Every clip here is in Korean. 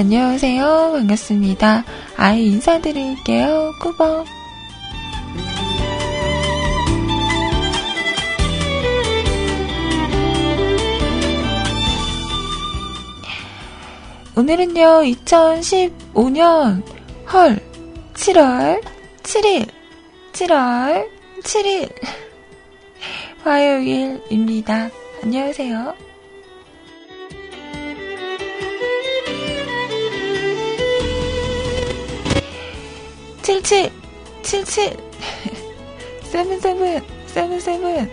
안녕하세요. 반갑습니다. 아이 인사드릴게요. 꾸벅. 오늘은요, 2015년 헐 7월 7일 7월 7일 화요일입니다. 안녕하세요. 77 77 77 77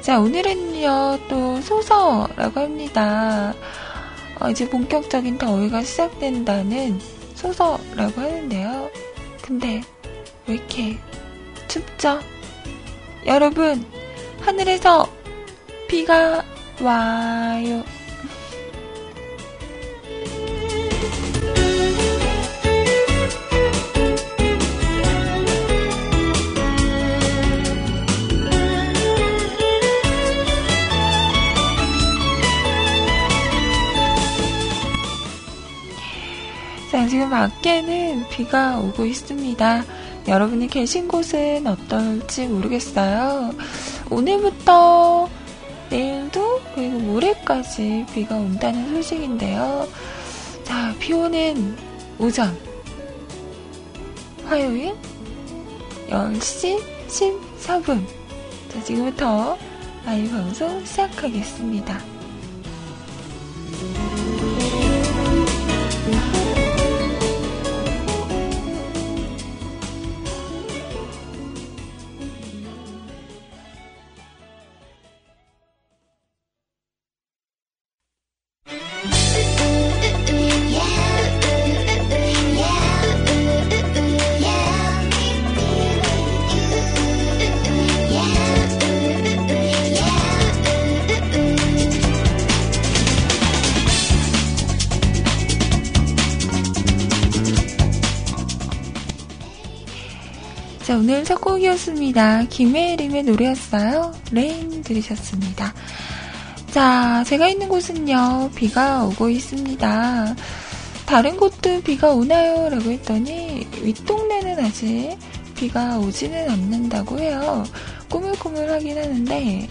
자, 오늘은요, 또 소서라고 합니다. 어, 이제 본격적인 더위가 시작된다는 소서라고 하는데요. 근데 왜 이렇게 춥죠? 여러분, 하늘에서 비가 와요. 밖에는 비가 오고 있습니다. 여러분이 계신 곳은 어떨지 모르겠어요. 오늘부터 내일도 그리고 모레까지 비가 온다는 소식인데요. 자, 비 오는 오전. 화요일 10시 14분. 자, 지금부터 라이브 방송 시작하겠습니다. 오늘 첫 곡이었습니다. 김예림의 노래였어요. Rain 들으셨습니다. 자, 제가 있는 곳은요, 비가 오고 있습니다. 다른 곳도 비가 오나요? 라고 했더니, 윗동네는 아직 비가 오지는 않는다고 해요. 꾸물꾸물 하긴 하는데,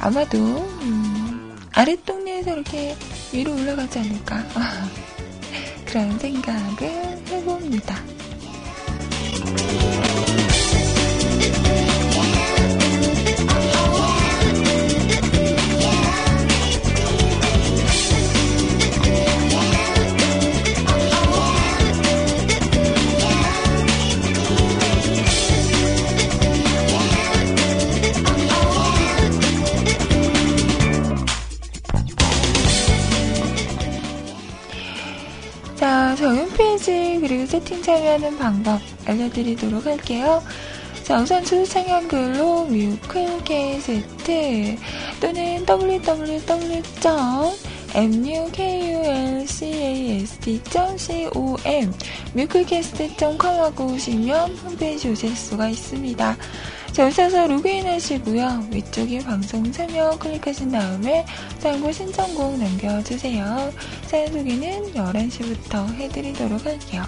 아마도, 음, 아랫동네에서 이렇게 위로 올라가지 않을까. 그런 생각을 해봅니다. 그리고 세팅 참여하는 방법 알려드리도록 할게요. 자, 우선 한글로 뮤클캐스트 또는 www.mukulcast.com 뮤클캐스트.com 하고 오시면 홈페이지 오실 수가 있습니다. 자, 오셔서 로그인 하시고요. 위쪽에 방송 참여 클릭하신 다음에 사연과 신청곡 남겨주세요. 사연 소개는 11시부터 해드리도록 할게요.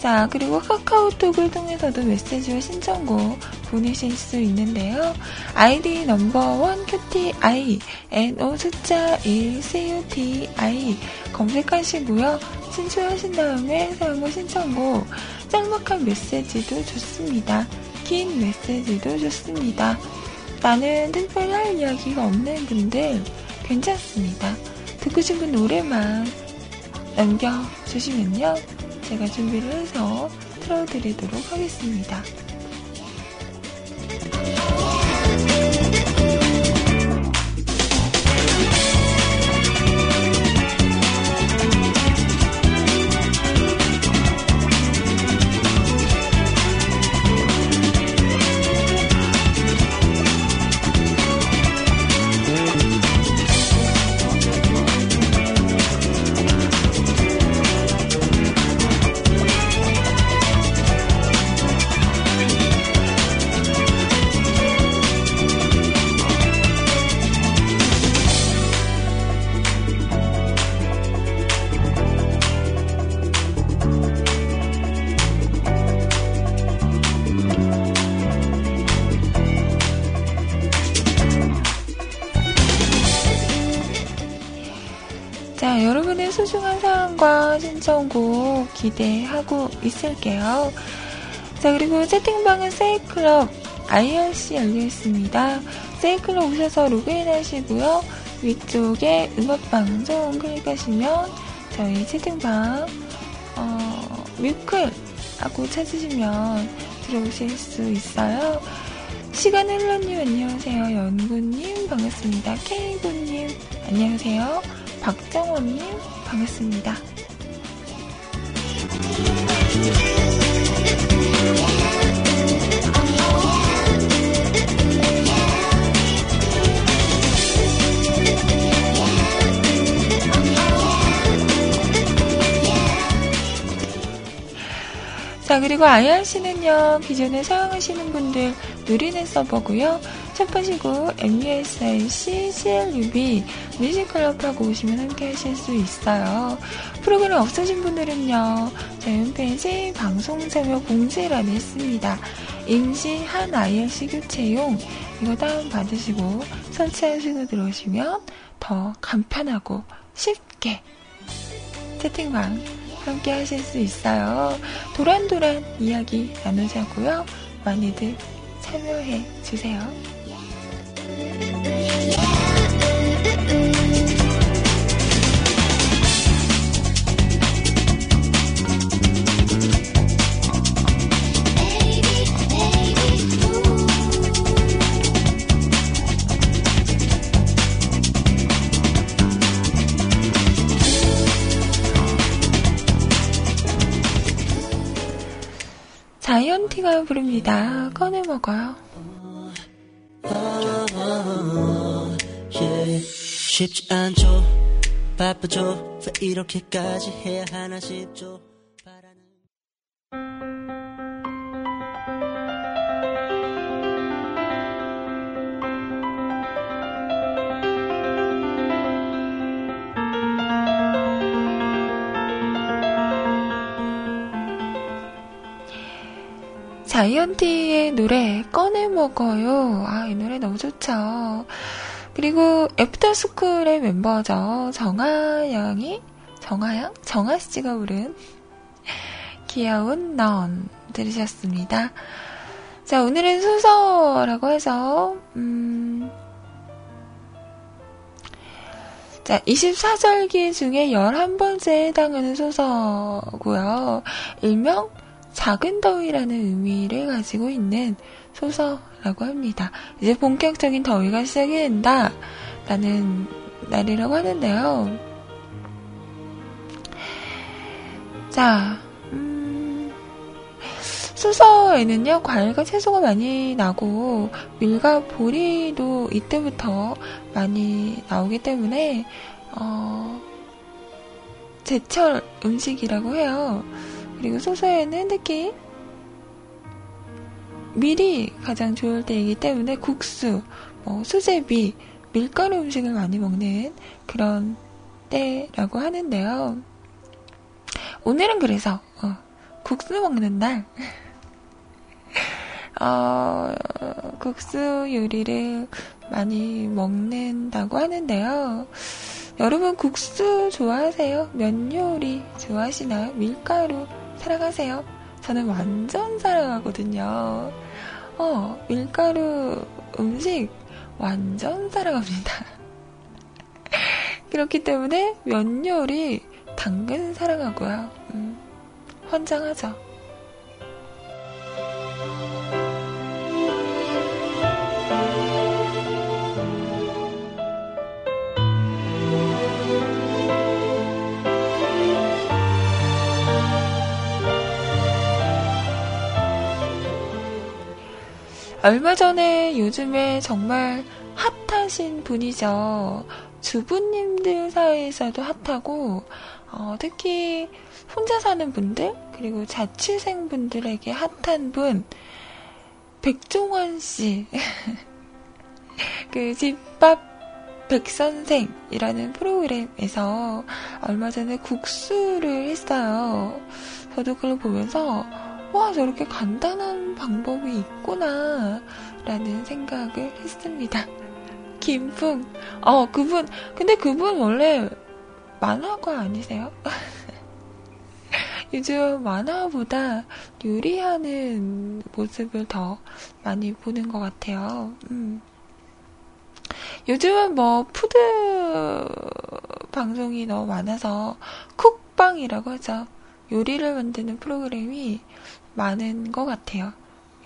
자, 그리고 카카오톡을 통해서도 메시지와 신청곡 보내실 수 있는데요. 아이디 넘버원 QTI, NO 숫자 1 CUTI 검색하시고요. 신청하신 다음에 사용과 신청곡, 짤막한 메시지도 좋습니다. 긴 메시지도 좋습니다. 나는 특별히 할 이야기가 없는 분들 괜찮습니다. 듣고 싶은 노래만 남겨주시면요. 제가 준비를 해서 틀어드리도록 하겠습니다. 신청곡 기대하고 있을게요. 자, 그리고 채팅방은 세이클럽 IRC 열려 있습니다. 세이클럽 오셔서 로그인 하시고요. 위쪽에 음악방송 클릭하시면 저희 채팅방, 어, 뮤클 하고 찾으시면 들어오실 수 있어요. 시간 흘러님 안녕하세요. 연구님 반갑습니다. K구님 안녕하세요. 박정원님 반갑습니다. 자, 그리고 IRC는요, 기존에 사용하시는 분들 누리는 서버고요. 첫 번이고 MUSIC, CLUB, 뮤직클럽하고 오시면 함께 하실 수 있어요. 프로그램 없으신 분들은요, 저희 홈페이지 방송 참여 공지란에 있습니다. 임시 한 IRC 교체용 이거 다운받으시고 설치하시고 들어오시면 더 간편하고 쉽게 채팅방 함께 하실 수 있어요. 도란도란 이야기 나누자고요. 많이들 참여해 주세요. 자이언티가 부릅니다. 꺼내 먹어요. 쉽지 않죠. 바쁘죠. 왜 이렇게까지 해야 하나 싶죠. 자이언티의 노래 꺼내 먹어요. 아, 이 노래 너무 좋죠. 그리고 애프터스쿨의 멤버죠. 정아 양이 정아 양? 정아 씨가 부른 귀여운 넌 들으셨습니다. 자, 오늘은 소서라고 해서 음 자, 24절기 중에 11번째 해당하는 소서고요. 일명 작은 더위라는 의미를 가지고 있는 소서라고 합니다. 이제 본격적인 더위가 시작이 된다. 라는 날이라고 하는데요. 자, 음, 수서에는요, 과일과 채소가 많이 나고, 밀과 보리도 이때부터 많이 나오기 때문에, 어, 제철 음식이라고 해요. 그리고 소서에는 특히 밀이 가장 좋을 때이기 때문에 국수, 뭐 수제비, 밀가루 음식을 많이 먹는 그런 때라고 하는데요. 오늘은 그래서 어, 국수 먹는 날. 어, 국수 요리를 많이 먹는다고 하는데요. 여러분 국수 좋아하세요? 면 요리 좋아하시나요? 밀가루 사랑하세요? 저는 완전 사랑하거든요. 어, 밀가루 음식 완전 사랑합니다. 그렇기 때문에 면 요리 당근 사랑하고요. 음, 환장하죠. 얼마 전에 요즘에 정말 핫하신 분이죠. 주부님들 사이에서도 핫하고, 어, 특히 혼자 사는 분들, 그리고 자취생 분들에게 핫한 분, 백종원 씨. 그 집밥 백선생이라는 프로그램에서 얼마 전에 국수를 했어요. 저도 그걸 보면서 와, 저렇게 간단한 방법이 있구나, 라는 생각을 했습니다. 김풍. 어, 그분, 근데 그분 원래 만화가 아니세요? 요즘 만화보다 요리하는 모습을 더 많이 보는 것 같아요. 음. 요즘은 뭐 푸드 방송이 너무 많아서 쿡방이라고 하죠. 요리를 만드는 프로그램이 많은 것 같아요.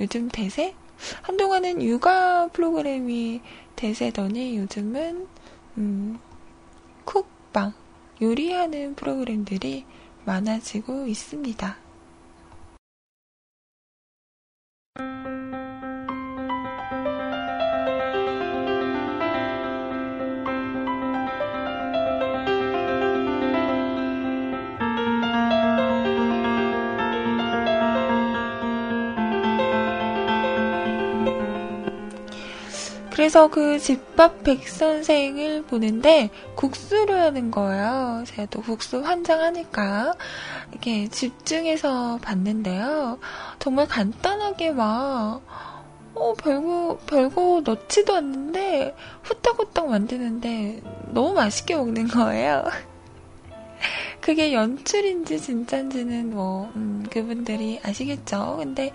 요즘 대세? 한동안은 육아 프로그램이 대세더니 요즘은 음, 쿡방 요리하는 프로그램들이 많아지고 있습니다. 그래서 그 집밥 백 선생을 보는데 국수를 하는 거예요. 제가 또 국수 환장하니까 이렇게 집중해서 봤는데요. 정말 간단하게 막 어, 별거, 별거 넣지도 않는데, 후딱후딱 만드는데, 너무 맛있게 먹는 거예요. 그게 연출인지 진짠지는 뭐, 음, 그분들이 아시겠죠? 근데,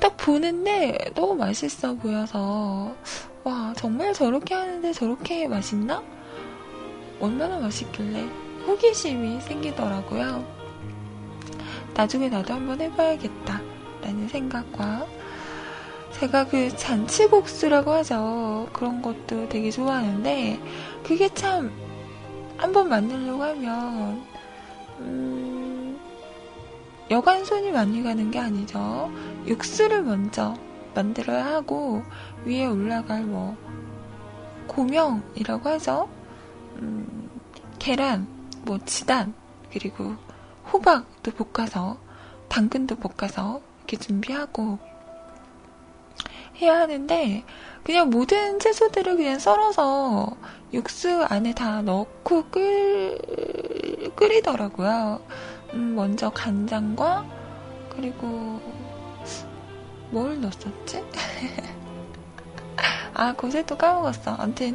딱 보는데 너무 맛있어 보여서, 와, 정말 저렇게 하는데 저렇게 맛있나? 얼마나 맛있길래 호기심이 생기더라고요. 나중에 나도 한번 해봐야겠다. 라는 생각과 제가 그 잔치국수라고 하죠. 그런 것도 되게 좋아하는데 그게 참 한번 만들려고 하면 음, 여간 손이 많이 가는 게 아니죠. 육수를 먼저 만들어야 하고 위에 올라갈 뭐 고명이라고 하죠. 음, 계란, 뭐 지단 그리고 호박도 볶아서 당근도 볶아서 이렇게 준비하고 해야 하는데 그냥 모든 채소들을 그냥 썰어서 육수 안에 다 넣고 끓, 끓이더라고요. 음, 먼저 간장과 그리고 뭘 넣었었지? 아, 곳에 또 까먹었어. 아무튼,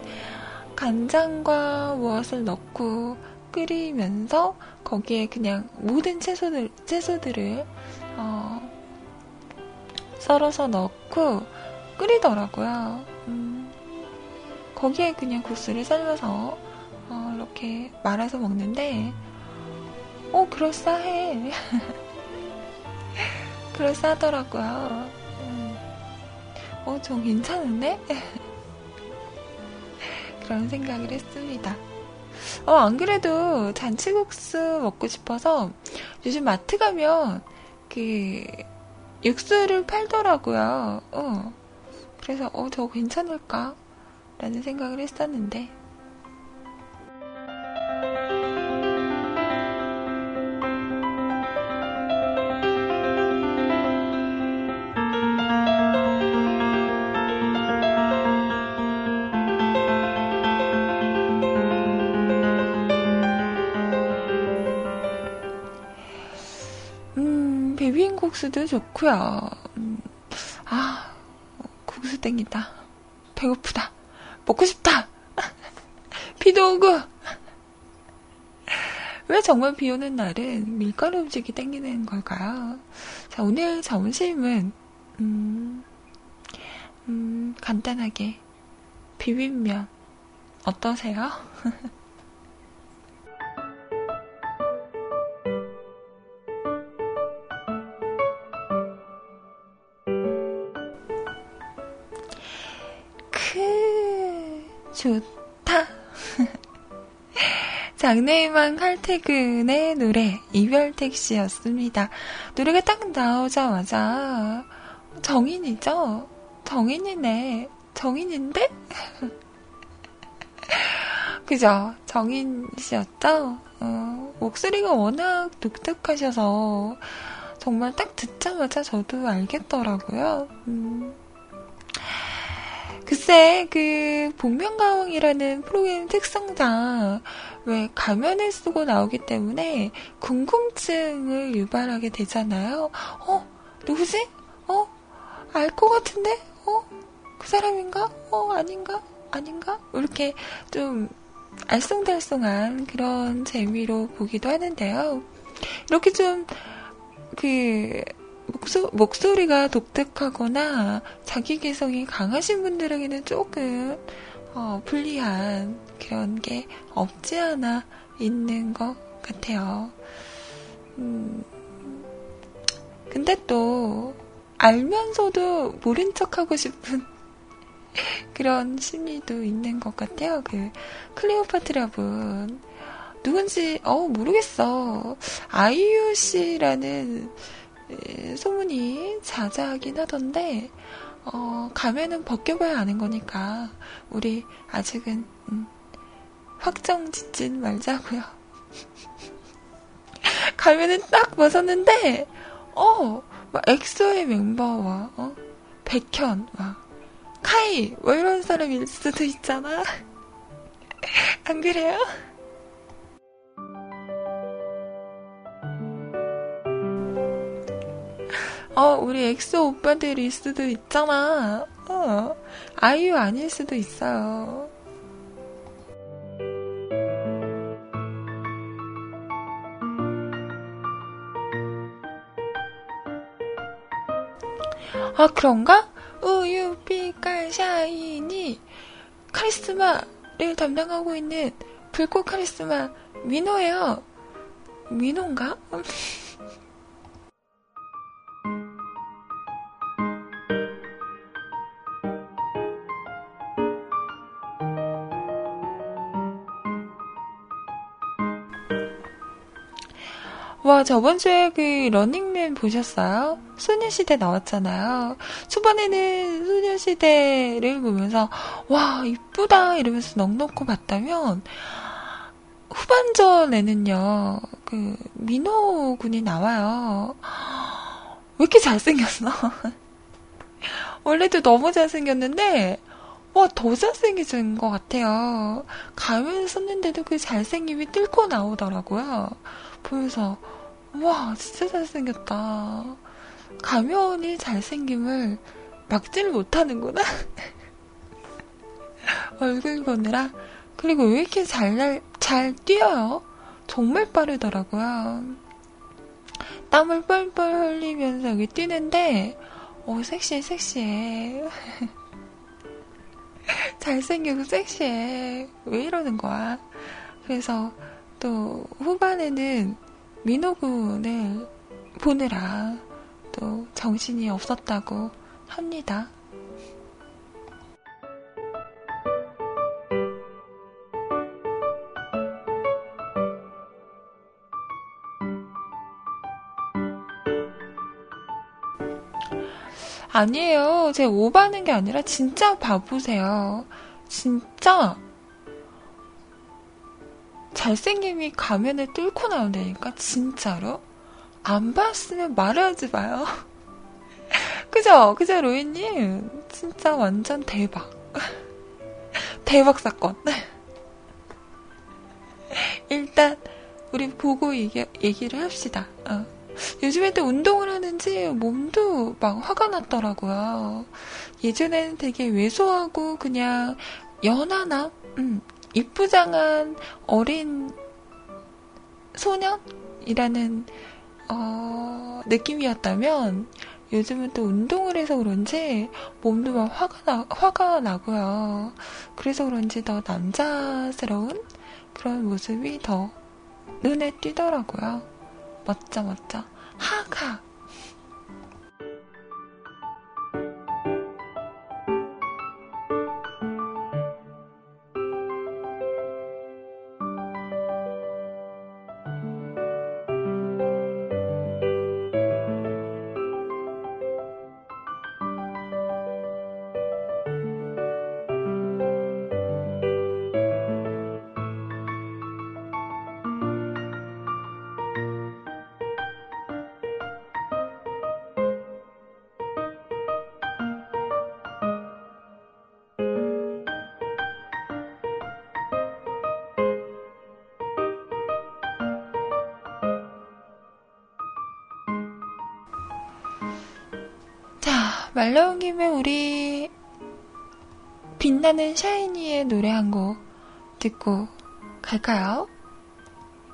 간장과 무엇을 넣고 끓이면서 거기에 그냥 모든 채소들, 채소들을, 어, 썰어서 넣고 끓이더라고요. 음, 거기에 그냥 국수를 삶아서, 어, 이렇게 말아서 먹는데, 어, 그럴싸해. 그럴싸하더라고요. 어, 좀 괜찮은데? 그런 생각을 했습니다. 어, 안 그래도 잔치국수 먹고 싶어서 요즘 마트 가면 그 육수를 팔더라고요. 어. 그래서 어, 저거 괜찮을까? 라는 생각을 했었는데 국수도 좋고요. 음, 아, 국수 땡긴다. 배고프다. 먹고 싶다. 비도 오고. 왜 정말 비 오는 날은 밀가루 음식이 땡기는 걸까요? 자, 오늘 점심은, 음, 음, 간단하게 비빔면 어떠세요? 장래희망 칼퇴근의 노래 이별택시였습니다. 노래가 딱 나오자마자 정인이죠? 정인이네. 정인인데? 그죠? 정인 씨였죠? 어, 목소리가 워낙 독특하셔서 정말 딱 듣자마자 저도 알겠더라고요. 음. 글쎄, 그, 복면가왕이라는 프로그램 특성상, 왜 가면을 쓰고 나오기 때문에 궁금증을 유발하게 되잖아요. 어, 누구지? 어, 알 것 같은데? 어, 그 사람인가? 어, 아닌가? 아닌가? 이렇게 좀 알쏭달쏭한 그런 재미로 보기도 하는데요. 이렇게 좀 그, 목소, 목소리가 독특하거나 자기 개성이 강하신 분들에게는 조금, 어, 불리한 그런 게 없지 않아 있는 것 같아요. 음, 근데 또, 알면서도 모른 척 하고 싶은 그런 심리도 있는 것 같아요. 그, 클레오파트라 분. 누군지, 어, 모르겠어. 아이유 씨라는 소문이 자자하긴 하던데, 어, 가면은 벗겨봐야 아는 거니까, 우리 아직은, 음, 확정 짓진 말자고요. 가면은 딱 벗었는데, 어, 막 엑소의 멤버와, 어, 백현, 막, 카이, 뭐 이런 사람일 수도 있잖아. 안 그래요? 어, 우리 엑소 오빠들일 수도 있잖아. 어, 아이유 아닐 수도 있어요. 아, 그런가? 우유, 빛깔, 샤이니, 카리스마를 담당하고 있는 불꽃 카리스마 민호예요. 민호인가? 와, 저번 주에 그 러닝맨 보셨어요? 소녀시대 나왔잖아요. 초반에는 소녀시대를 보면서, 와, 이쁘다, 이러면서 넉넉고 봤다면, 후반전에는요, 그, 민호 군이 나와요. 왜 이렇게 잘생겼어? 원래도 너무 잘생겼는데, 와, 더 잘생겨진 것 같아요. 가면을 썼는데도 그 잘생김이 뚫고 나오더라고요. 보면서, 와, 진짜 잘생겼다. 가면이 잘생김을 막지를 못하는구나. 얼굴 보느라. 그리고 왜 이렇게 잘, 잘 뛰어요? 정말 빠르더라고요. 땀을 뻘뻘 흘리면서 여기 뛰는데, 오, 섹시해, 섹시해. 잘생기고 섹시해. 왜 이러는 거야? 그래서 또 후반에는 민호군을 보느라 또 정신이 없었다고 합니다. 아니에요. 제가 오바하는 게 아니라 진짜 바보세요. 진짜 잘생김이 가면을 뚫고 나온다니까 진짜로 안 봤으면 말하지 마요. 그죠? 그죠, 로이님? 진짜 완전 대박. 대박 사건. 일단, 우리 보고 얘기, 얘기를 합시다. 어. 요즘에 또 운동을 하는지 몸도 막 화가 났더라고요. 예전에는 되게 왜소하고 그냥 연하나, 음, 이쁘장한 어린 소년이라는 어, 느낌이었다면 요즘은 또 운동을 해서 그런지 몸도 막 화가 나, 화가 나고요. 그래서 그런지 더 남자스러운 그런 모습이 더 눈에 띄더라고요. 멋져, 멋져. 하가. 말 나온 김에 우리 빛나는 샤이니의 노래 한 곡 듣고 갈까요?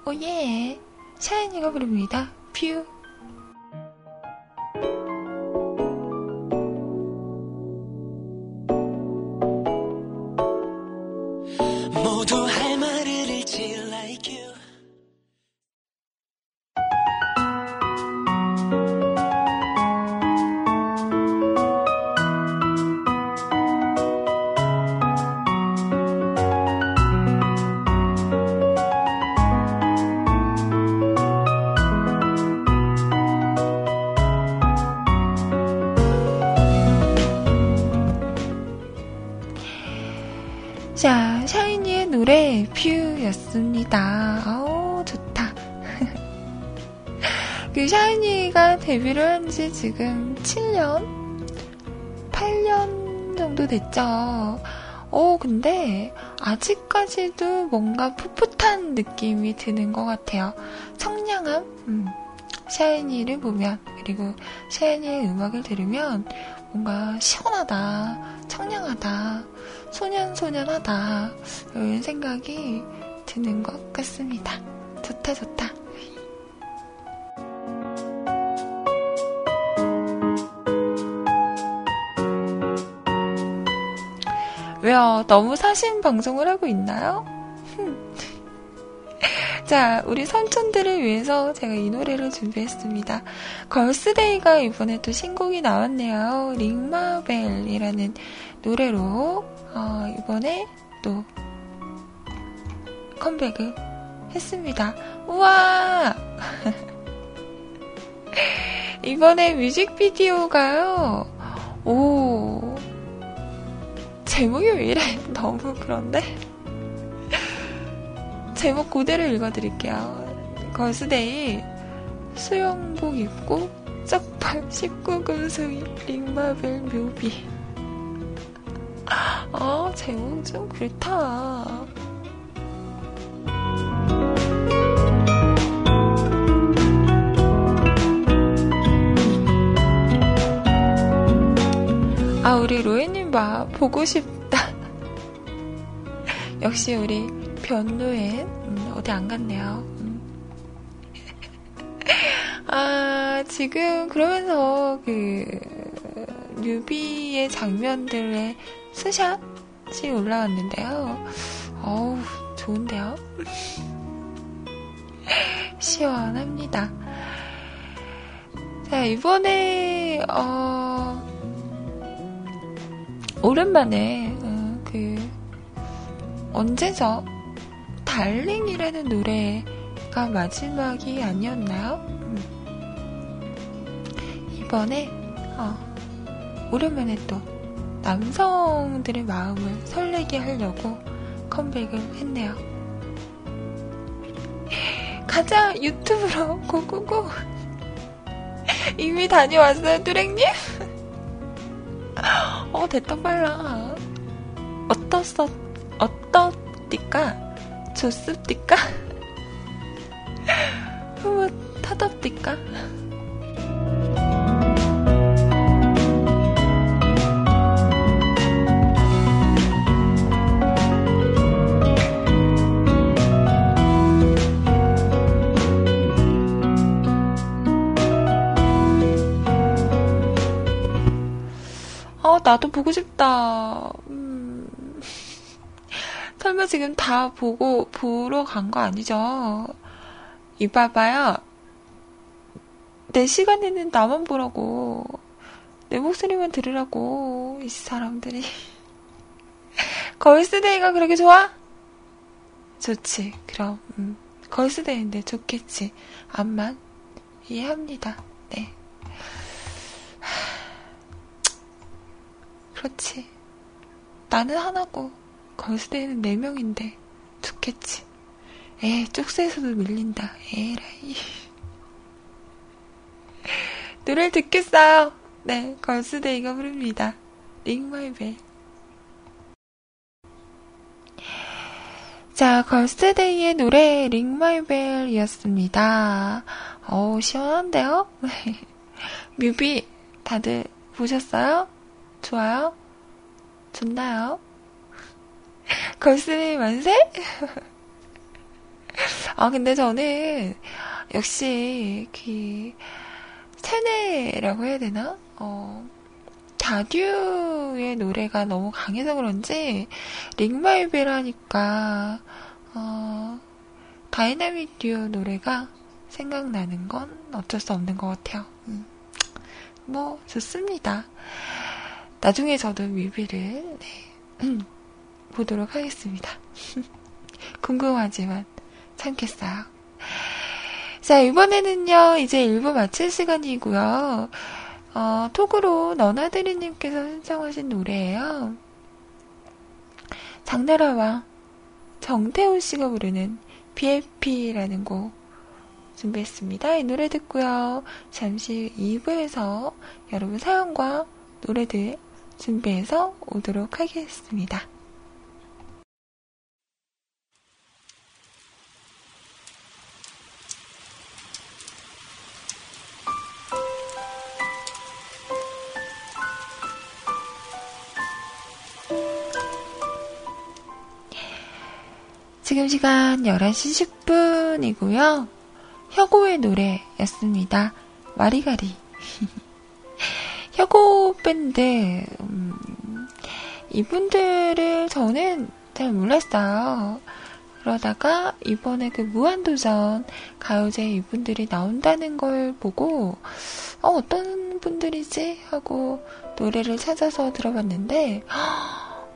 오예. 샤이니가 부릅니다. 퓨 노래 View였습니다. 어 좋다. 그 샤이니가 데뷔를 한 지 지금 7년? 8년 정도 됐죠. 어, 근데 아직까지도 뭔가 풋풋한 느낌이 드는 것 같아요. 청량함? 음. 샤이니를 보면, 그리고 샤이니의 음악을 들으면 뭔가 시원하다, 청량하다, 소년소년하다, 이런 생각이 드는 것 같습니다. 좋다, 좋다. 왜요? 너무 사신 방송을 하고 있나요? 자, 우리 삼촌들을 위해서 제가 이 노래를 준비했습니다. 걸스데이가 이번에 또 신곡이 나왔네요. 링마벨이라는 노래로 어, 이번에 또 컴백을 했습니다. 우와! 이번에 뮤직비디오가요. 오, 제목이 왜 이래? 너무 그런데? 제목 그대로 읽어드릴게요. 걸스데이 수영복 입고 쩍발 19금 수위 링마벨 묘비 아 제목 좀 그렇다. 아, 우리 로에님 봐. 보고 싶다. 역시 우리 변노엔, 음, 어디 안 갔네요. 음. 아, 지금 그러면서 그, 뮤비의 장면들의 스샷이 올라왔는데요. 어우, 좋은데요? 시원합니다. 자, 이번에, 어, 오랜만에 어, 그 언제죠? Darling이라는 노래가 마지막이 아니었나요? 음. 이번에 어, 오랜만에 또 남성들의 마음을 설레게 하려고 컴백을 했네요. 가자 유튜브로 go go go 이미 다녀왔어요 뚜랭님? 어, 됐다 빨라. 어떻어, 어떻디까? 좋습디까? 흐뭇하답디까? 나도 보고 싶다. 음. 설마 지금 다 보고, 보러 간 거 아니죠? 이봐봐요. 내 시간에는 나만 보라고. 내 목소리만 들으라고. 이 사람들이. 걸스데이가 그렇게 좋아? 좋지. 그럼, 음. 걸스데이인데 좋겠지. 암만 이해합니다. 네. 그렇지. 나는 하나고 걸스데이는 네 명인데 좋겠지. 에 쪽수에서도 밀린다. 에라이. 노래를 듣겠어요. 네, 걸스데이가 부릅니다. Ring My Bell. 자, 걸스데이의 노래 Ring My Bell이었습니다. 어우, 시원한데요? 뮤비 다들 보셨어요? 좋아요? 좋나요? 걸스님 만세? 아, 근데 저는 역시 그 세네라고 해야 되나? 어, 다듀의 노래가 너무 강해서 그런지 링마이벨 하니까 어, 다이나믹 듀오 노래가 생각나는 건 어쩔 수 없는 것 같아요. 음. 뭐 좋습니다. 나중에 저도 뮤비를 네, 보도록 하겠습니다. 궁금하지만 참겠어요. 자, 이번에는요, 이제 1부 마칠 시간이고요. 어, 톡으로 너나드리님께서 신청하신 노래예요. 장나라와 정태호 씨가 부르는 BFP라는 곡 준비했습니다. 이 노래 듣고요. 잠시 2부에서 여러분 사연과 노래들 준비해서 오도록 하겠습니다. 지금 시간 11시 10분이고요. 혁오의 노래였습니다. 와리가리. 혁오 밴드, 음, 이분들을 저는 잘 몰랐어요. 그러다가 이번에 그 무한도전 가요제 이분들이 나온다는 걸 보고, 어, 어떤 분들이지? 하고 노래를 찾아서 들어봤는데,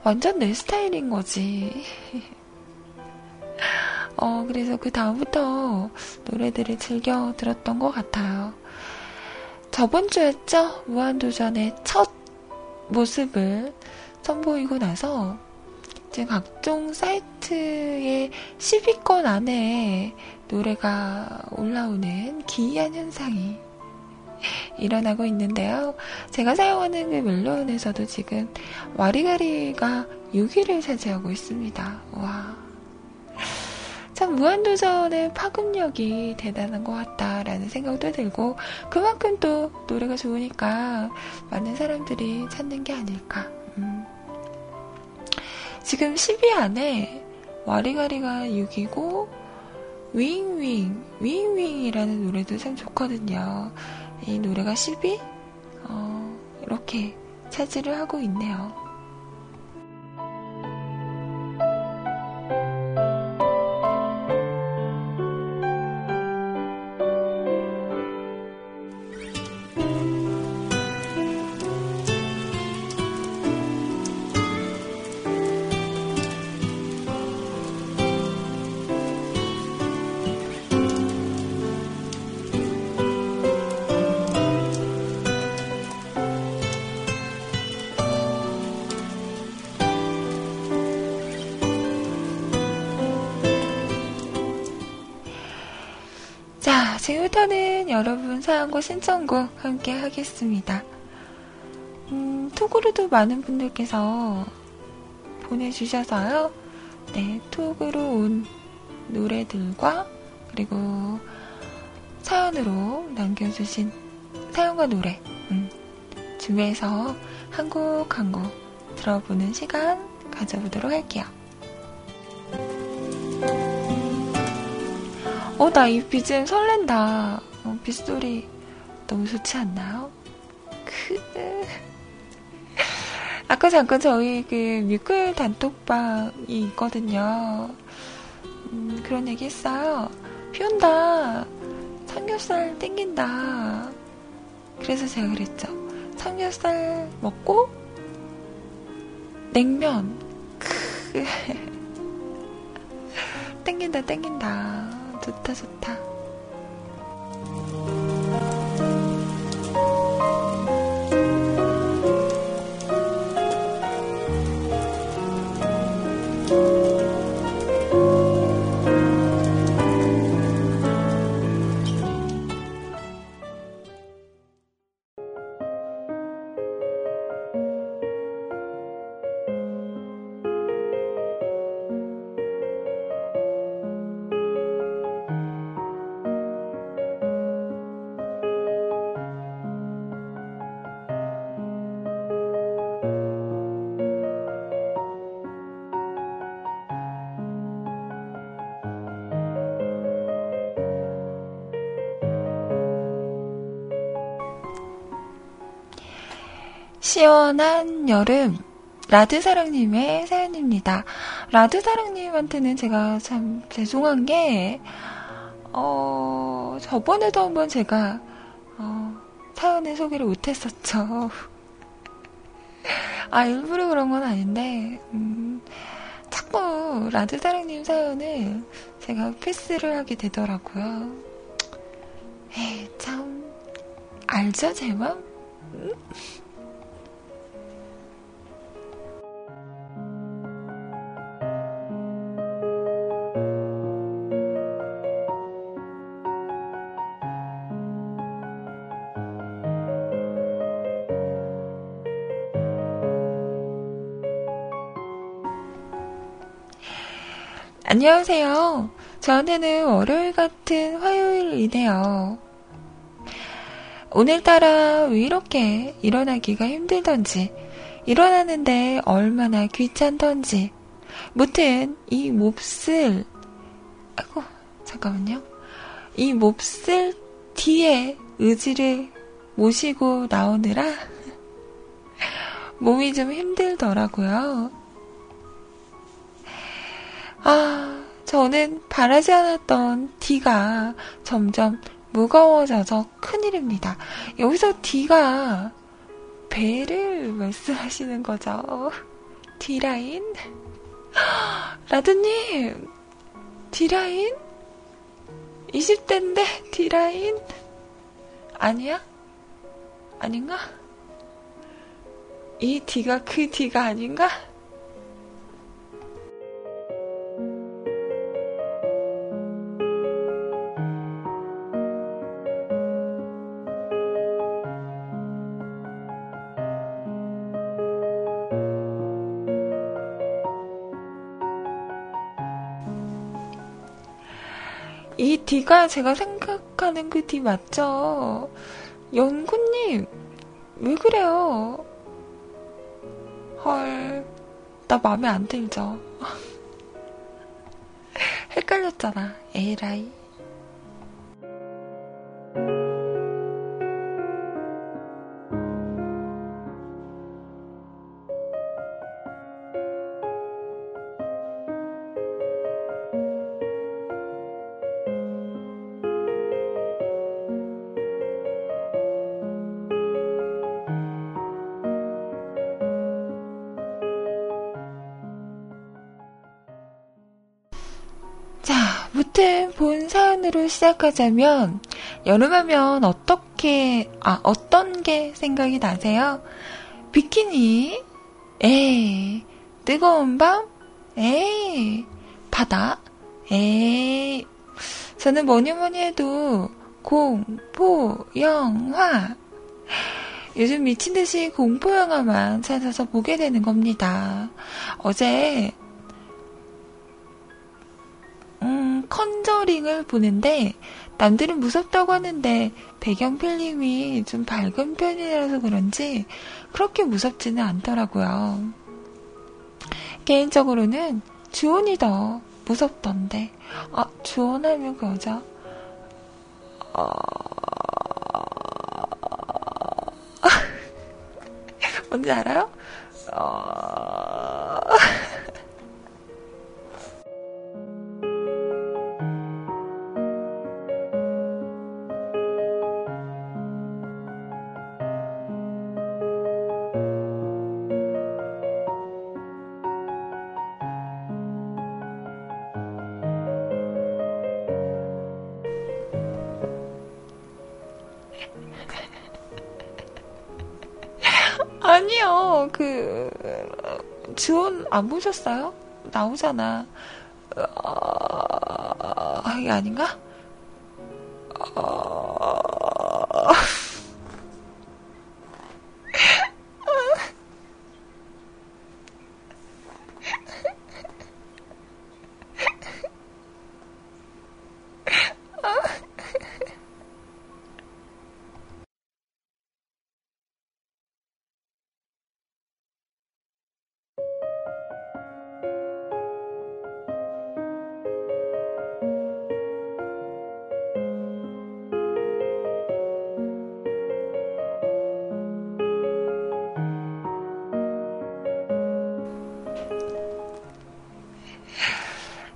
완전 내 스타일인 거지. 어, 그래서 그 다음부터 노래들을 즐겨 들었던 것 같아요. 저번 주였죠? 무한도전의 첫 모습을 선보이고 나서 지금 각종 사이트의 10위권 안에 노래가 올라오는 기이한 현상이 일어나고 있는데요. 제가 사용하는 그 멜론에서도 지금 와리가리가 6위를 차지하고 있습니다. 와. 참 무한도전의 파급력이 대단한 것 같다라는 생각도 들고 그만큼 또 노래가 좋으니까 많은 사람들이 찾는 게 아닐까. 음. 지금 10위 안에 와리가리가 6위고 윙윙 윙윙이라는 노래도 참 좋거든요. 이 노래가 10위 어, 이렇게 차지를 하고 있네요. 여러분 사연과 신청곡 함께 하겠습니다. 음, 톡으로도 많은 분들께서 보내주셔서요. 네, 톡으로 온 노래들과 그리고 사연으로 남겨주신 사연과 노래 음, 준비해서 한 곡 한 곡 들어보는 시간 가져보도록 할게요. 어, 나 이 BGM 설렌다. 어, 빗소리 너무 좋지 않나요? 그... 아까 잠깐 저희 그 뮤클 단톡방이 있거든요. 음, 그런 얘기 했어요. 비 온다. 삼겹살 땡긴다. 그래서 제가 그랬죠. 삼겹살 먹고 냉면. 땡긴다, 땡긴다. 좋다, 좋다. Bye. 시원한 여름 라드사랑님의 사연입니다. 라드사랑님한테는 제가 참 죄송한 게 어, 저번에도 한번 제가 어, 사연의 소개를 못했었죠. 아 일부러 그런 건 아닌데 음, 자꾸 라드사랑님 사연을 제가 패스를 하게 되더라고요. 에이, 참 알죠 제 맘? 안녕하세요. 저한테는 월요일 같은 화요일이네요. 오늘따라 왜 이렇게 일어나기가 힘들던지, 일어나는데 얼마나 귀찮던지, 무튼 이 몹쓸, 아이고, 잠깐만요. 이 몹쓸 뒤에 의지를 모시고 나오느라 몸이 좀 힘들더라고요. 아, 저는 바라지 않았던 D가 점점 무거워져서 큰일입니다. 여기서 D가 배를 말씀하시는 거죠. D라인? 라드님, D라인? 20대인데 D라인? 아니야? 아닌가? 이 D가 그 D가 아닌가? D가 제가 생각하는 그 D 맞죠? 연구님, 왜 그래요? 헐, 나 마음에 안 들죠? 헷갈렸잖아, 에라이. 시작하자면 여름하면 어떻게 아 어떤 게 생각이 나세요? 비키니? 에이 뜨거운 밤? 에이 바다? 에이 저는 뭐니 뭐니 해도 공포 영화 요즘 미친 듯이 공포 영화만 찾아서 보게 되는 겁니다. 어제 음, 컨저링을 보는데 남들은 무섭다고 하는데 배경 필름이 좀 밝은 편이라서 그런지 그렇게 무섭지는 않더라고요. 개인적으로는 주온이 더 무섭던데. 아, 주원하면 그 여자. 어... 뭔지 알아요? 어... 주원 안 보셨어요? 나오잖아. 어, 이게 아닌가?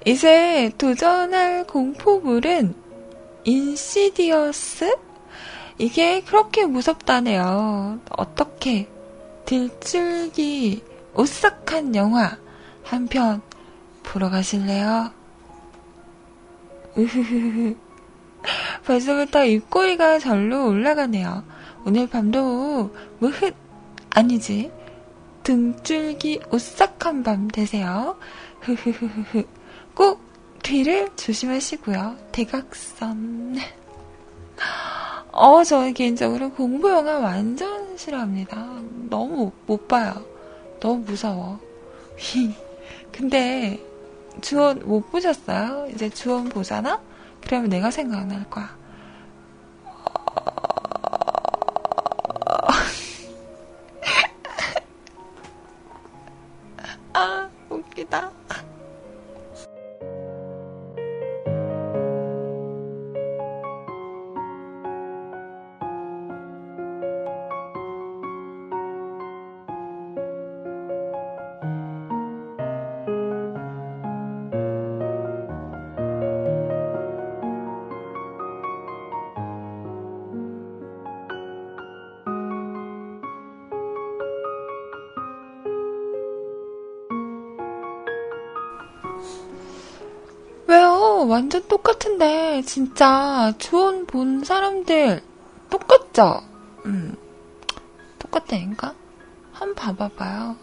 이제 도전할 공포물은 인시디어스? 이게 그렇게 무섭다네요. 어떻게 들줄기 오싹한 영화 한 편 보러 가실래요? 벌써부터 입꼬리가 절로 올라가네요. 오늘 밤도 무흐 아니지 등줄기 오싹한 밤 되세요. 흐흐흐흐. 꼭 뒤를 조심하시고요. 대각선. 어, 저는 개인적으로 공부 영화 완전 싫어합니다. 너무 못 봐요. 너무 무서워. 근데 주원 못 보셨어요? 이제 주원 보잖아? 그러면 내가 생각날 거야. 완전 똑같은데, 진짜, 주원 본 사람들, 똑같죠? 음, 똑같다니까? 한번 봐봐봐요.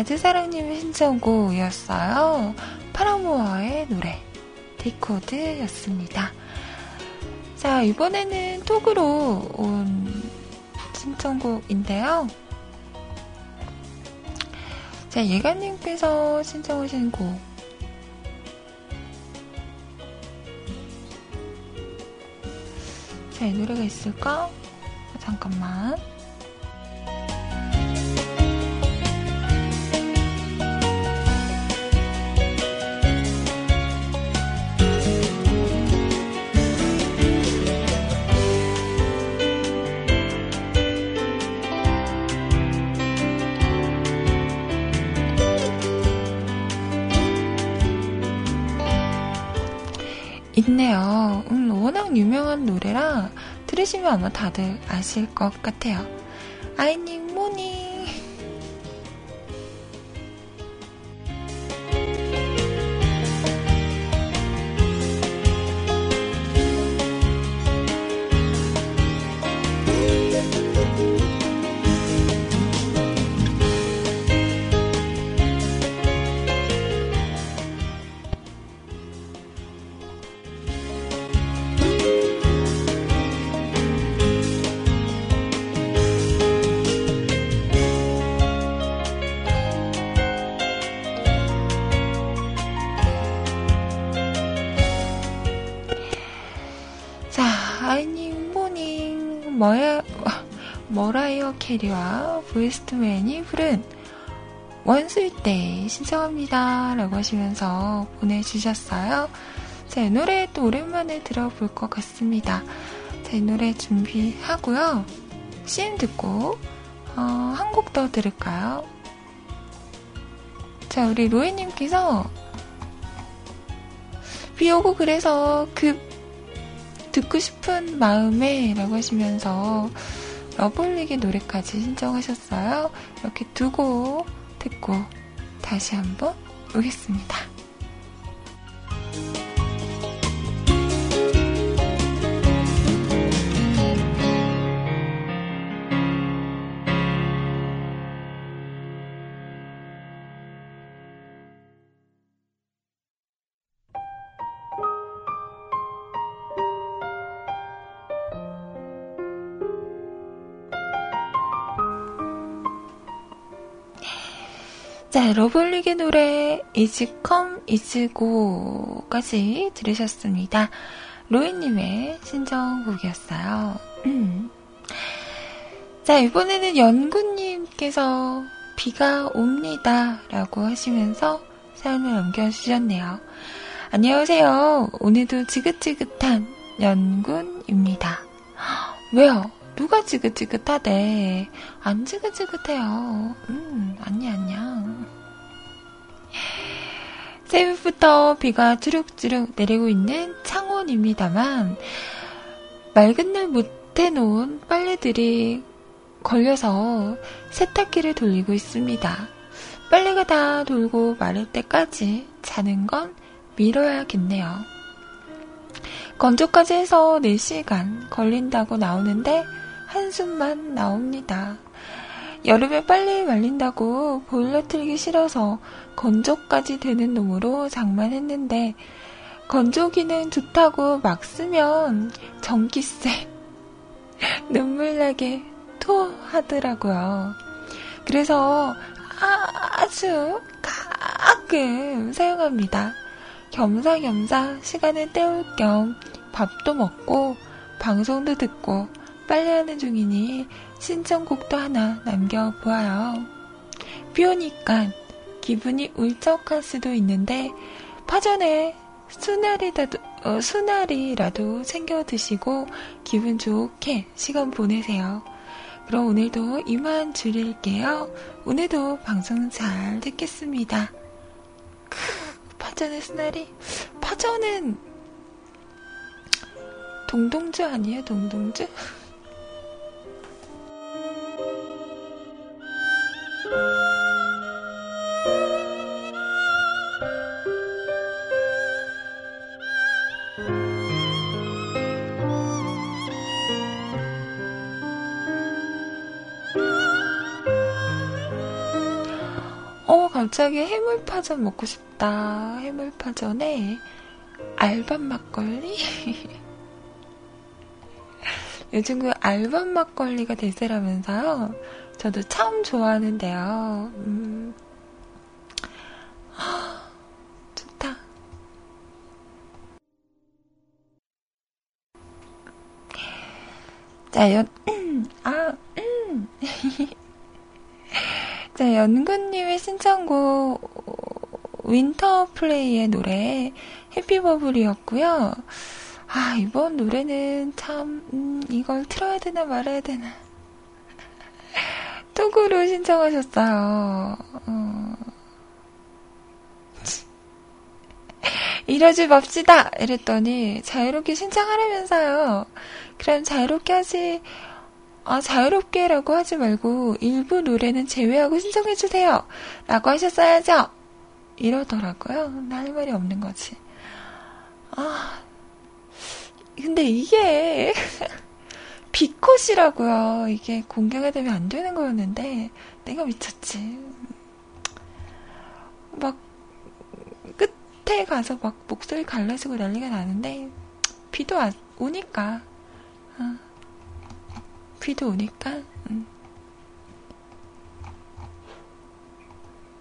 라드사랑님의 신청곡이었어요. 파라모어의 노래, 디코드였습니다. 자, 이번에는 톡으로 온 신청곡인데요. 자, 예가님께서 신청하신 곡. 자, 이 노래가 있을까? 잠깐만. 들으시면 아마 다들 아실 것 같아요. 캐리와 브이스트맨이 부른 원수일 때 신청합니다. 라고 하시면서 보내주셨어요. 자, 이 노래 또 오랜만에 들어볼 것 같습니다. 자, 이 노래 준비하고요. CM 듣고, 어, 한곡 더 들을까요? 자, 우리 로이님께서 비 오고 그래서 그 듣고 싶은 마음에 라고 하시면서 러블릭의 노래까지 신청하셨어요. 이렇게 두고 듣고 다시 한번 오겠습니다. 자, 러블릭의 노래 Is Come Is Go까지 들으셨습니다. 로이님의 신청곡이었어요. 음. 자, 이번에는 연구님께서 비가 옵니다 라고 하시면서 사연을 남겨주셨네요. 안녕하세요. 오늘도 지긋지긋한 연군입니다. 왜요? 누가 지긋지긋하대? 안 지긋지긋해요. 음, 아니, 아니야. 새벽부터 비가 주룩주룩 내리고 있는 창원입니다만, 맑은 날 못해놓은 빨래들이 걸려서 세탁기를 돌리고 있습니다. 빨래가 다 돌고 마를 때까지 자는 건 미뤄야겠네요. 건조까지 해서 4시간 걸린다고 나오는데 한숨만 나옵니다. 여름에 빨리 말린다고 보일러 틀기 싫어서 건조까지 되는 놈으로 장만했는데 건조기는 좋다고 막 쓰면 전기세 눈물 나게 토하더라고요. 그래서 아주 가끔 사용합니다. 겸사겸사 시간을 때울 겸 밥도 먹고 방송도 듣고 빨래하는 중이니 신청곡도 하나 남겨보아요. 비 오니까 기분이 울적할 수도 있는데 파전에 수나리라도, 어, 수나리라도 챙겨 드시고 기분 좋게 시간 보내세요. 그럼 오늘도 이만 줄일게요. 오늘도 방송 잘 듣겠습니다. 크, 파전의 수나리? 파전은 동동주 아니에요? 동동주? 갑자기 해물파전 먹고 싶다. 해물파전에 알밤 막걸리? 요즘 그 알밤 막걸리가 대세라면서요. 저도 참 좋아하는데요. 음. 좋다. 자, 연, 아, 음. 자, 연근님의 신청곡 윈터 플레이의 노래 Happy Bubble이었고요. 아, 이번 노래는 참 음, 이걸 틀어야 되나 말아야 되나 톡으로 신청하셨어요. 어... 이러지 맙시다! 이랬더니 자유롭게 신청하라면서요. 그럼 자유롭게 하지 아, 자유롭게라고 하지 말고 일부 노래는 제외하고 신청해주세요. 라고 하셨어야죠. 이러더라고요. 할 말이 없는 거지. 아, 근데 이게 비컷이라고요. 이게 공개가 되면 안 되는 거였는데 내가 미쳤지. 막 끝에 가서 막 목소리 갈라지고 난리가 나는데 비도 오니까 어. 비도 오니까 음.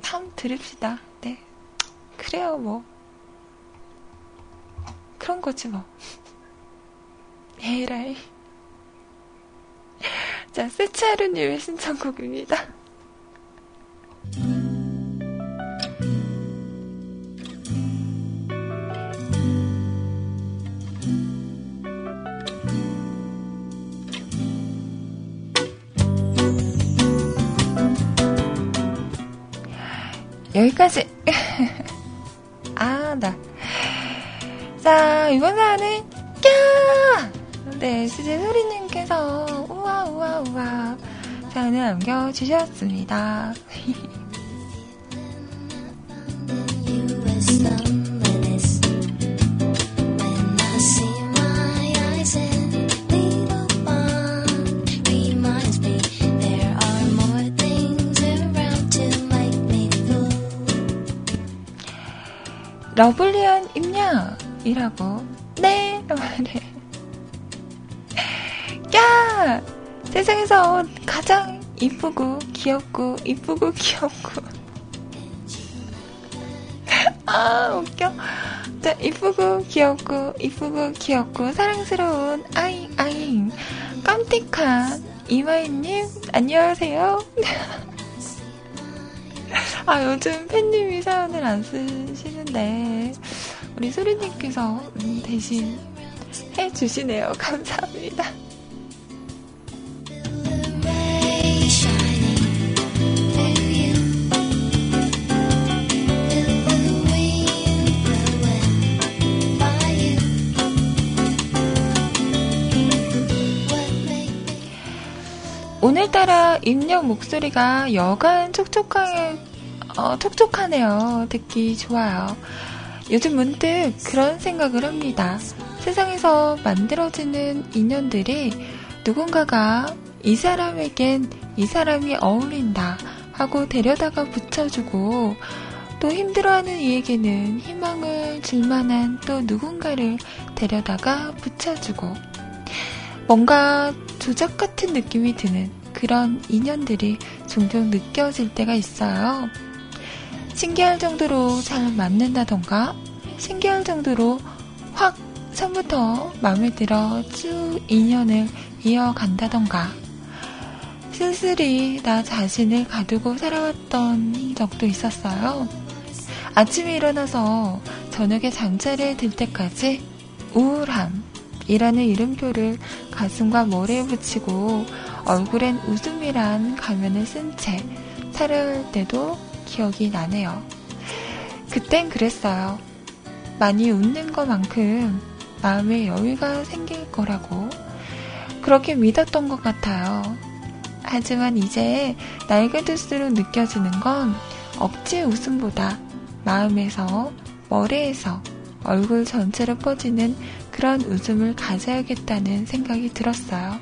참 들읍시다. 네. 그래요 뭐 그런 거지 뭐. 에라이. 자, 세차르님의 신청곡입니다. 여기까지. 아, 나. 자, 이번 사연은, 까! 네, 수제 소리님께서, 우와, 우와, 우와. 사연을 남겨주셨습니다. 러블리한 임냐? 이라고. 네! 말해. 야! 세상에서 가장 이쁘고, 귀엽고, 이쁘고, 귀엽고. 아, 웃겨. 자, 이쁘고, 귀엽고, 이쁘고, 귀엽고, 사랑스러운 아잉, 아잉. 깜찍한 이마이님, 안녕하세요. 아, 요즘 팬님이 사연을 안 쓰시는데, 우리 소리님께서 음, 대신 해주시네요. 감사합니다. 오늘따라 입력 목소리가 여간 촉촉하게, 어, 촉촉하네요. 듣기 좋아요. 요즘 문득 그런 생각을 합니다. 세상에서 만들어지는 인연들이 누군가가 이 사람에겐 이 사람이 어울린다 하고 데려다가 붙여주고 또 힘들어하는 이에게는 희망을 줄 만한 또 누군가를 데려다가 붙여주고 뭔가 조작 같은 느낌이 드는 그런 인연들이 종종 느껴질 때가 있어요. 신기할 정도로 잘 맞는다던가, 신기할 정도로 확 처음부터 마음에 들어 쭉 인연을 이어간다던가, 쓸쓸히 나 자신을 가두고 살아왔던 적도 있었어요. 아침에 일어나서 저녁에 잠자리에 들 때까지 우울함, 이라는 이름표를 가슴과 머리에 붙이고 얼굴엔 웃음이란 가면을 쓴 채 살을 때도 기억이 나네요. 그땐 그랬어요. 많이 웃는 것만큼 마음에 여유가 생길 거라고 그렇게 믿었던 것 같아요. 하지만 이제 나이가 들수록 느껴지는 건 억지 웃음보다 마음에서, 머리에서, 얼굴 전체로 퍼지는 그런 웃음을 가져야겠다는 생각이 들었어요.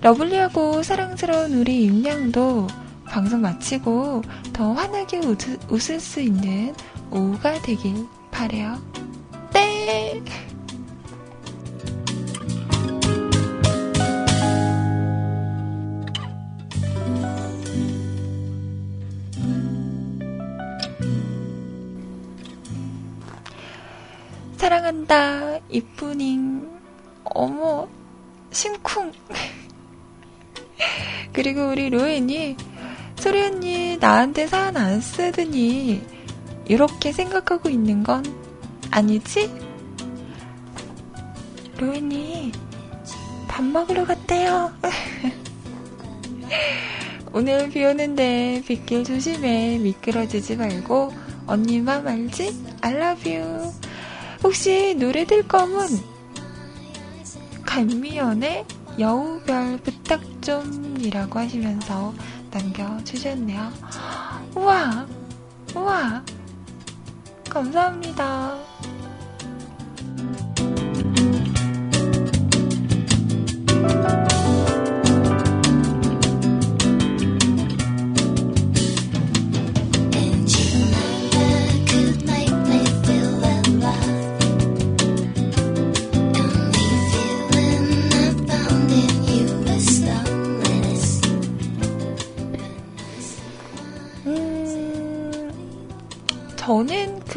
러블리하고 사랑스러운 우리 임양도 방송 마치고 더 환하게 웃, 웃을 수 있는 오후가 되길 바래요. 네! 사랑한다, 이쁘닝. 어머, 심쿵. 그리고 우리 로엔이, 소리 언니, 나한테 사연 안 쓰더니, 이렇게 생각하고 있는 건 아니지? 로엔이, 밥 먹으러 갔대요. 오늘 비 오는데 빗길 조심해. 미끄러지지 말고, 언니만 말지? I love you. 혹시 노래 들 거면 감미연의 여우별 부탁 좀이라고 하시면서 남겨주셨네요. 우와! 우와! 감사합니다.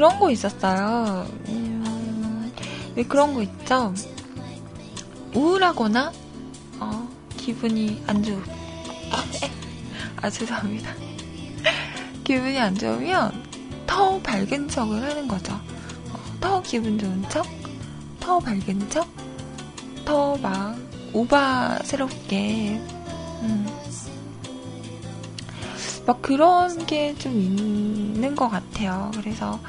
그런 거 있었어요. 음, 왜 그런 거 있죠? 우울하거나, 어, 기분이 안 좋, 아, 죄송합니다. 기분이 안 좋으면 더 밝은 척을 하는 거죠. 어, 더 기분 좋은 척, 더 밝은 척, 더 막 오바스럽게, 음, 막 그런 게 좀 있는 것 같아요. 그래서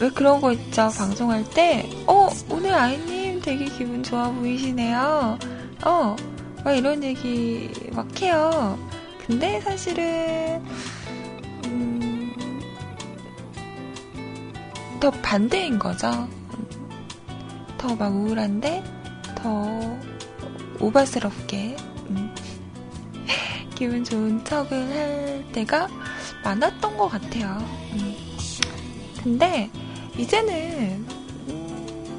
왜 그런 거 있죠? 방송할 때, 어, 오늘 아이님 되게 기분 좋아 보이시네요. 어, 막 이런 얘기 막 해요. 근데 사실은, 음, 더 반대인 거죠. 더 막 우울한데, 더 오바스럽게, 음. 기분 좋은 척을 할 때가 많았던 것 같아요. 음. 근데 이제는 음,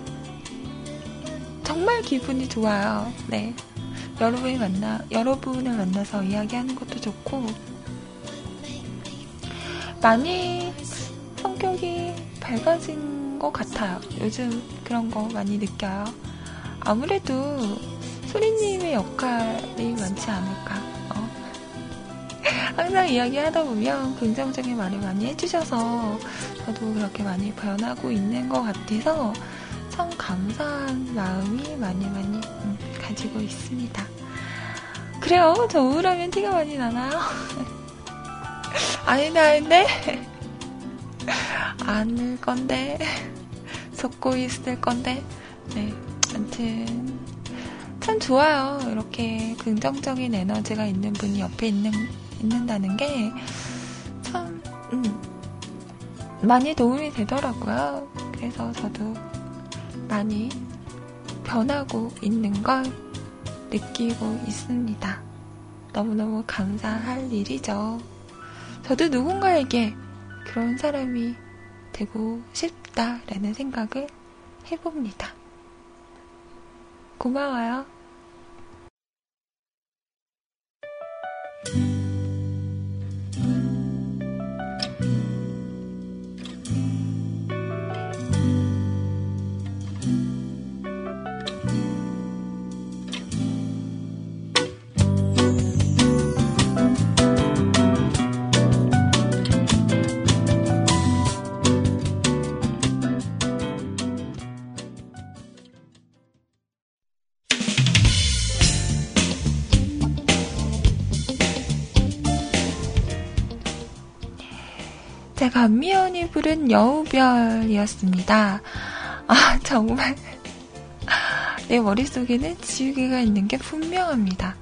정말 기분이 좋아요. 네. 여러분이 만나 여러분을 만나서 이야기하는 것도 좋고 많이 성격이 밝아진 것 같아요. 요즘 그런 거 많이 느껴요. 아무래도 소리님의 역할이 많지 않을까. 항상 이야기하다 보면 긍정적인 말을 많이 해주셔서 저도 그렇게 많이 변하고 있는 것 같아서 참 감사한 마음이 많이 많이 음, 가지고 있습니다. 그래요? 저 우울하면 티가 많이 나나요? 아닌데, 아닌데? 안을 건데. 속고 있을 건데. 네. 아무튼, 참 좋아요. 이렇게 긍정적인 에너지가 있는 분이 옆에 있는, 있는다는 게, 참, 음, 많이 도움이 되더라고요. 그래서 저도 많이 변하고 있는 걸 느끼고 있습니다. 너무너무 감사할 일이죠. 저도 누군가에게 그런 사람이 되고 싶다라는 생각을 해봅니다. 고마워요. 제가 안미연이 부른 여우별이었습니다. 아, 정말. 내 머릿속에는 지우개가 있는 게 분명합니다.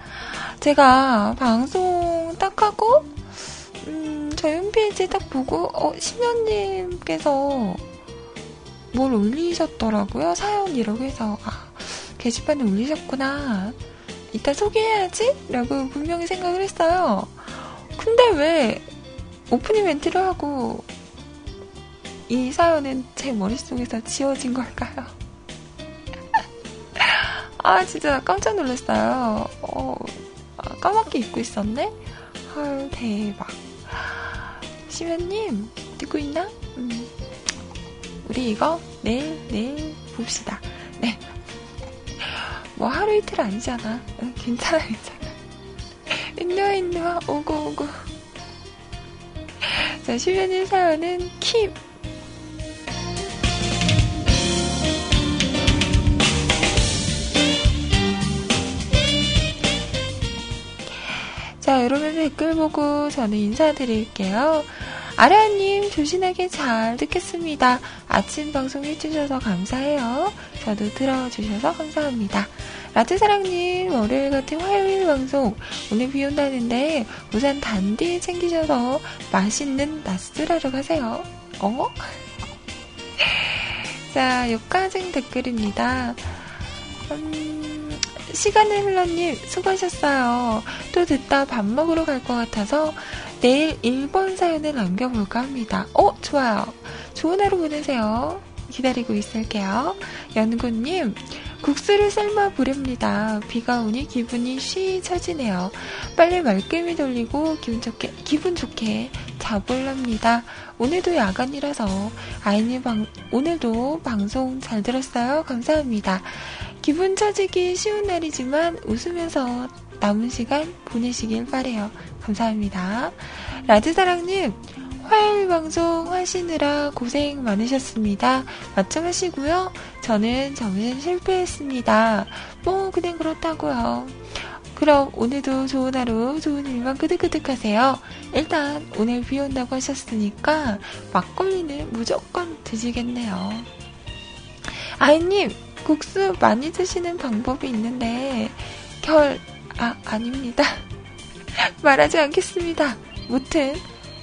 제가 방송 딱 하고, 음, 저희 홈페이지 딱 보고, 어, 심연님께서 뭘 올리셨더라고요. 사연이라고 해서, 아, 게시판에 올리셨구나. 이따 소개해야지? 라고 분명히 생각을 했어요. 근데 왜 오프닝 멘트를 하고 이 사연은 제 머릿속에서 지워진 걸까요? 아, 진짜 깜짝 놀랐어요. 어, 아, 까맣게 잊고 있었네? 헐, 대박. 시면님, 듣고 있나? 음, 우리 이거 내일, 내일 봅시다. 네. 뭐 하루 이틀 아니잖아. 응, 괜찮아, 괜찮아. 인누아, 인누아, 오고, 오고. 자, 시면님 사연은 킵. 자, 여러분 댓글 보고 저는 인사드릴게요. 아라님, 조신하게 잘 듣겠습니다. 아침 방송 해주셔서 감사해요. 저도 들어주셔서 감사합니다. 라트사랑님, 월요일 같은 화요일 방송, 오늘 비 온다는데, 우산 단디 챙기셔서 맛있는 나스라로 가세요. 어? 자, 여기까지 댓글입니다. 음, 시간을 흘러님, 수고하셨어요. 또 듣다 밥 먹으러 갈 것 같아서, 내일 1번 사연을 남겨볼까 합니다. 어, 좋아요. 좋은 하루 보내세요. 기다리고 있을게요. 연구님, 국수를 삶아 보렵니다. 비가 오니 기분이 쉬 처지네요. 빨리 말끔히 돌리고 기분 좋게, 기분 좋게 자볼랍니다. 오늘도 야간이라서 아이님 방, 오늘도 방송 잘 들었어요. 감사합니다. 기분 처지기 쉬운 날이지만 웃으면서 남은 시간 보내시길 바래요. 감사합니다. 라드사랑님, 화요일 방송 하시느라 고생 많으셨습니다. 맞춰하시고요. 저는 점심 실패했습니다. 뭐 그냥 그렇다고요. 그럼 오늘도 좋은 하루, 좋은 일만 끄득끄득 하세요. 일단 오늘 비 온다고 하셨으니까 막걸리는 무조건 드시겠네요. 아이님, 국수 많이 드시는 방법이 있는데 결, 아, 아닙니다. 말하지 않겠습니다. 무튼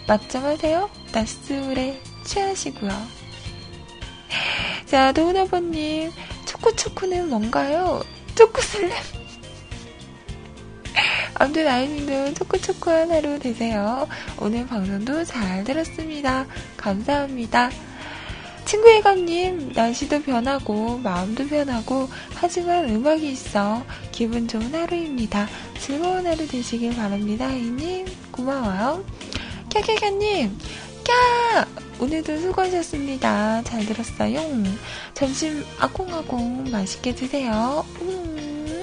맞점하세요. 낮술에 취하시고요. 자, 도훈아버님, 초코초코는 뭔가요? 초코슬램. 아무튼 아이님도 초코초코한 하루 되세요. 오늘 방송도 잘 들었습니다. 감사합니다. 친구의감님, 날씨도 변하고, 마음도 변하고, 하지만 음악이 있어 기분 좋은 하루입니다. 즐거운 하루 되시길 바랍니다. 아이님, 고마워요. 깨깨깨님, 캬! 오늘도 수고하셨습니다. 잘 들었어요. 점심 아공아공 맛있게 드세요. 음.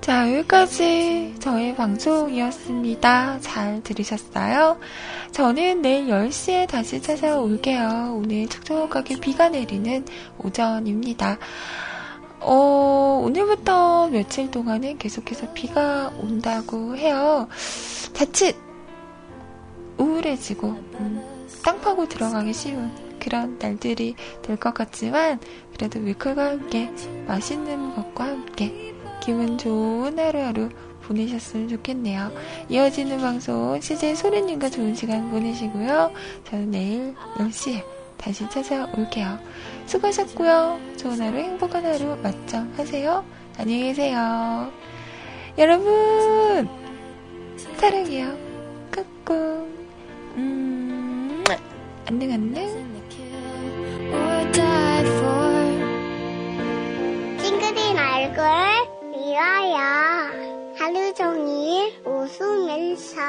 자, 여기까지 방송이었습니다. 잘 들으셨어요? 저는 내일 10시에 다시 찾아올게요. 오늘 촉촉하게 비가 내리는 오전입니다. 어, 오늘부터 며칠 동안은 계속해서 비가 온다고 해요. 자칫 우울해지고, 음, 땅 파고 들어가기 쉬운 그런 날들이 될 것 같지만, 그래도 밀크가 함께, 맛있는 것과 함께, 기분 좋은 하루하루 보내셨으면 좋겠네요. 이어지는 방송 CJ 소리님과 좋은 시간 보내시고요. 저는 내일 10시에 다시 찾아올게요. 수고하셨고요. 좋은 하루 행복한 하루 맞점 하세요. 안녕히 계세요. 여러분 사랑해요. 꾹꾹 음 안녕 안녕 찡그린 얼굴 미워요. 하루 종일 웃으면서